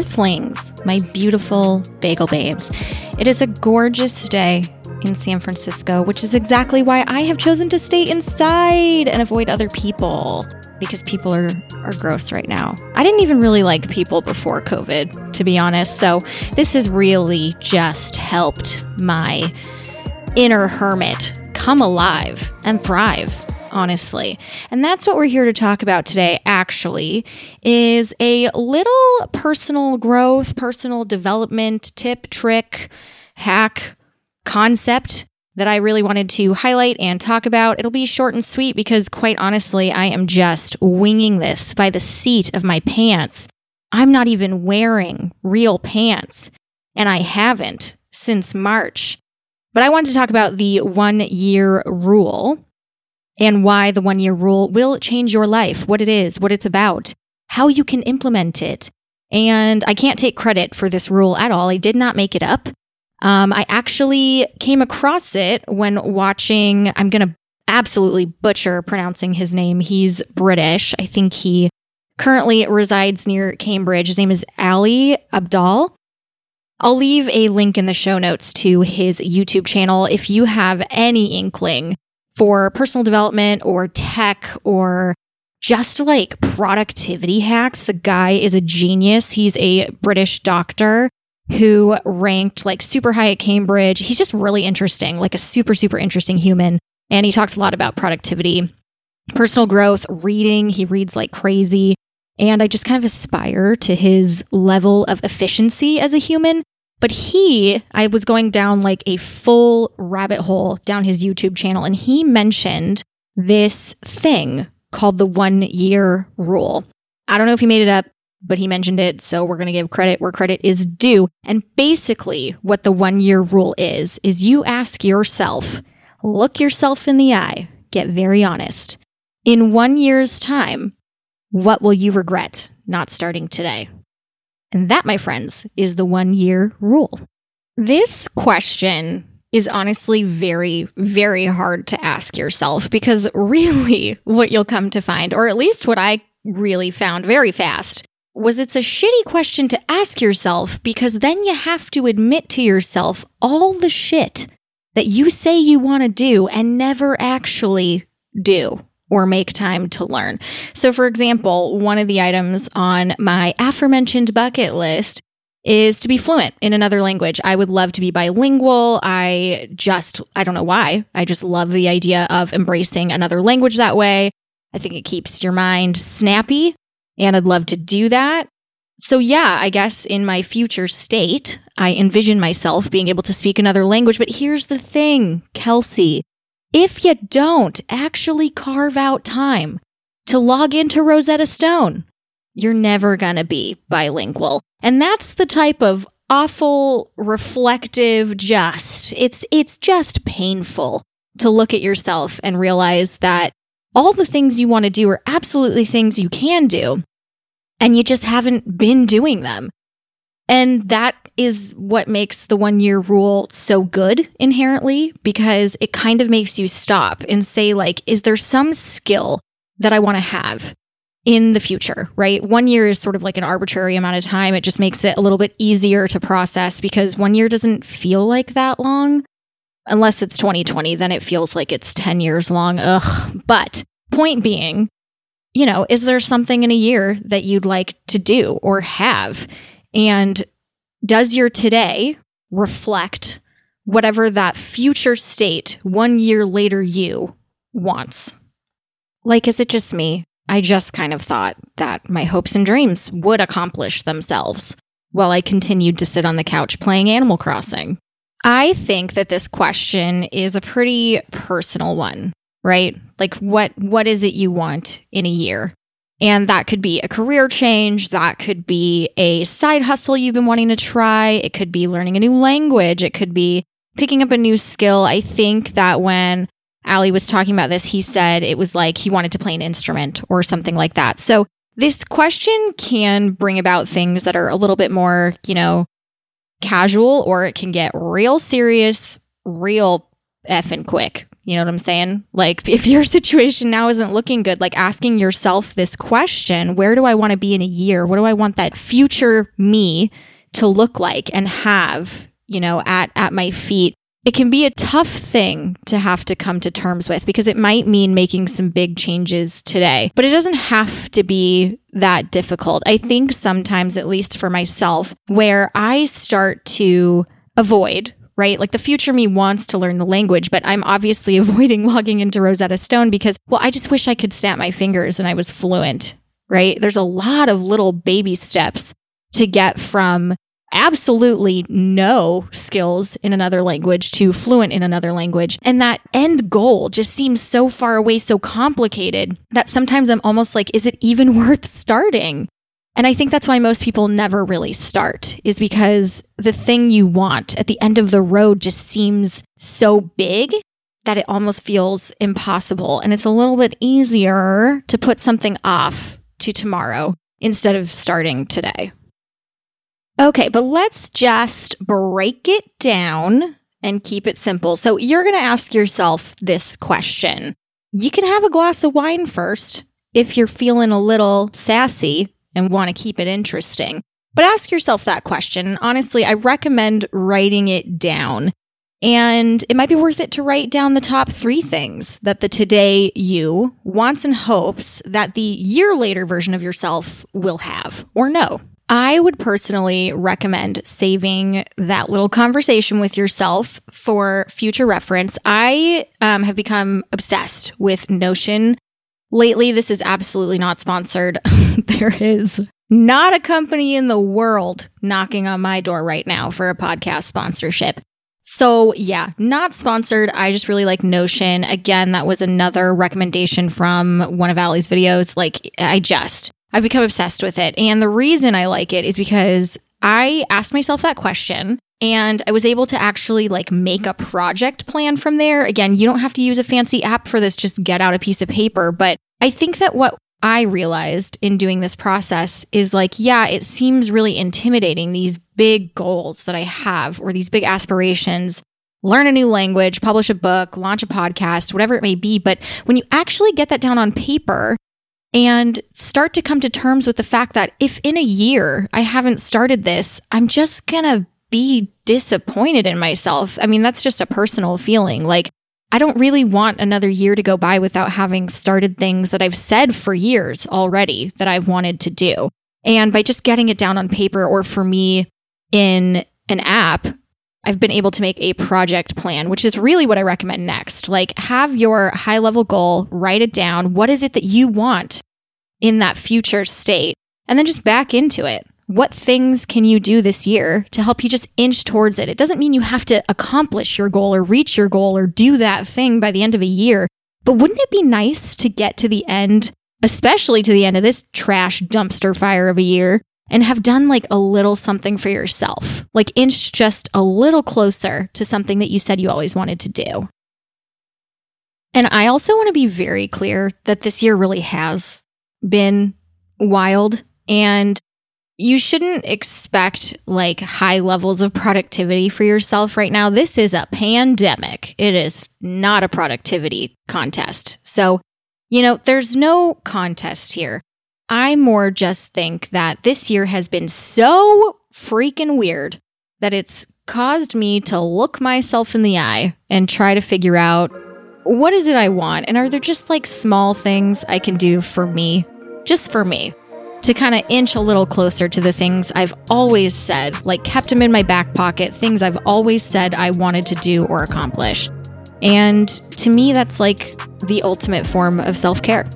Earthlings, my beautiful bagel babes. It is a gorgeous day in San Francisco, which is exactly why I have chosen to stay inside and avoid other people because people are, are gross right now. I didn't even really like people before COVID, to be honest. So this has really just helped my inner hermit come alive and thrive honestly. And that's what we're here to talk about today actually is a little personal growth, personal development tip, trick, hack, concept that I really wanted to highlight and talk about. It'll be short and sweet because, quite honestly, I am just winging this by the seat of my pants. I'm not even wearing real pants, and I haven't since March. But I wanted to talk about the one year rule and why the one year rule will change your life, what it is, what it's about, how you can implement it. And I can't take credit for this rule at all. I did not make it up. Um, I actually came across it when watching, I'm going to absolutely butcher pronouncing his name. He's British. I think he currently resides near Cambridge. His name is Ali Abdaal. I'll leave a link in the show notes to his YouTube channel if you have any inkling for personal development or tech or just like productivity hacks. The guy is a genius. He's a British doctor who ranked like super high at Cambridge. He's just really interesting, like a super, super interesting human. And he talks a lot about productivity, personal growth, reading. He reads like crazy. And I just kind of aspire to his level of efficiency as a human. But he, I was going down like a full rabbit hole down his YouTube channel, and he mentioned this thing called the one year rule. I don't know if he made it up but he mentioned it, so we're going to give credit where credit is due. And basically, what the one year rule is, is you ask yourself, look yourself in the eye, get very honest. In one year's time, what will you regret not starting today? And that, my friends, is the one year rule. This question is honestly very, very hard to ask yourself because really what you'll come to find, or at least what I really found very fast, was it's a shitty question to ask yourself because then you have to admit to yourself all the shit that you say you want to do and never actually do or make time to learn. So, for example, one of the items on my aforementioned bucket list is to be fluent in another language. I would love to be bilingual. I just, I don't know why. I just love the idea of embracing another language that way. I think it keeps your mind snappy and I'd love to do that. So, yeah, I guess in my future state, I envision myself being able to speak another language. But here's the thing, Kelsey. If you don't actually carve out time to log into Rosetta Stone, you're never going to be bilingual. And that's the type of awful, reflective, just, it's, it's just painful to look at yourself and realize that all the things you want to do are absolutely things you can do, and you just haven't been doing them. And that is what makes the one year rule so good inherently, because it kind of makes you stop and say, like, is there some skill that I want to have in the future, right? One year is sort of like an arbitrary amount of time. It just makes it a little bit easier to process because one year doesn't feel like that long. Unless it's 2020, then it feels like it's 10 years long. Ugh. But point being, you know, is there something in a year that you'd like to do or have? And does your today reflect whatever that future state one year later you wants? Like, is it just me? I just kind of thought that my hopes and dreams would accomplish themselves while I continued to sit on the couch playing Animal Crossing. I think that this question is a pretty personal one right? Like what what is it you want in a year? And that could be a career change, that could be a side hustle you've been wanting to try, it could be learning a new language, it could be picking up a new skill. I think that when Ali was talking about this, he said it was like he wanted to play an instrument or something like that. So this question can bring about things that are a little bit more, you know, casual or it can get real serious, real effing quick, You know what I'm saying? Like, if your situation now isn't looking good, like asking yourself this question where do I want to be in a year? What do I want that future me to look like and have, you know, at, at my feet? It can be a tough thing to have to come to terms with because it might mean making some big changes today, but it doesn't have to be that difficult. I think sometimes, at least for myself, where I start to avoid right? Like the future me wants to learn the language, but I'm obviously avoiding logging into Rosetta Stone because, well, I just wish I could snap my fingers and I was fluent, right? There's a lot of little baby steps to get from absolutely no skills in another language to fluent in another language. And that end goal just seems so far away, so complicated that sometimes I'm almost like, is it even worth starting? And I think that's why most people never really start, is because the thing you want at the end of the road just seems so big that it almost feels impossible. And it's a little bit easier to put something off to tomorrow instead of starting today. Okay, but let's just break it down and keep it simple. So you're going to ask yourself this question. You can have a glass of wine first if you're feeling a little sassy and want to keep it interesting. But ask yourself that question. Honestly, I recommend writing it down. And it might be worth it to write down the top three things that the today you wants and hopes that the year later version of yourself will have or know. I would personally recommend saving that little conversation with yourself for future reference. I um, have become obsessed with Notion Lately, this is absolutely not sponsored. there is not a company in the world knocking on my door right now for a podcast sponsorship. So, yeah, not sponsored. I just really like Notion. Again, that was another recommendation from one of Ali's videos. Like, I just, I've become obsessed with it. And the reason I like it is because I asked myself that question and I was able to actually like make a project plan from there. Again, you don't have to use a fancy app for this, just get out a piece of paper. But I think that what I realized in doing this process is like, yeah, it seems really intimidating, these big goals that I have or these big aspirations. Learn a new language, publish a book, launch a podcast, whatever it may be. But when you actually get that down on paper and start to come to terms with the fact that if in a year I haven't started this, I'm just going to be disappointed in myself. I mean, that's just a personal feeling. Like, I don't really want another year to go by without having started things that I've said for years already that I've wanted to do. And by just getting it down on paper, or for me in an app, I've been able to make a project plan, which is really what I recommend next. Like, have your high level goal, write it down. What is it that you want in that future state? And then just back into it what things can you do this year to help you just inch towards it? It doesn't mean you have to accomplish your goal or reach your goal or do that thing by the end of a year. But wouldn't it be nice to get to the end, especially to the end of this trash dumpster fire of a year, and have done like a little something for yourself? Like inch just a little closer to something that you said you always wanted to do. And I also want to be very clear that this year really has been wild. And you shouldn't expect like high levels of productivity for yourself right now. This is a pandemic. It is not a productivity contest. So, you know, there's no contest here. I more just think that this year has been so freaking weird that it's caused me to look myself in the eye and try to figure out what is it I want? And are there just like small things I can do for me? Just for me to kind of inch a little closer to the things I've always said, like kept them in my back pocket, things I've always said I wanted to do or accomplish. And to me, that's like the ultimate form of self care.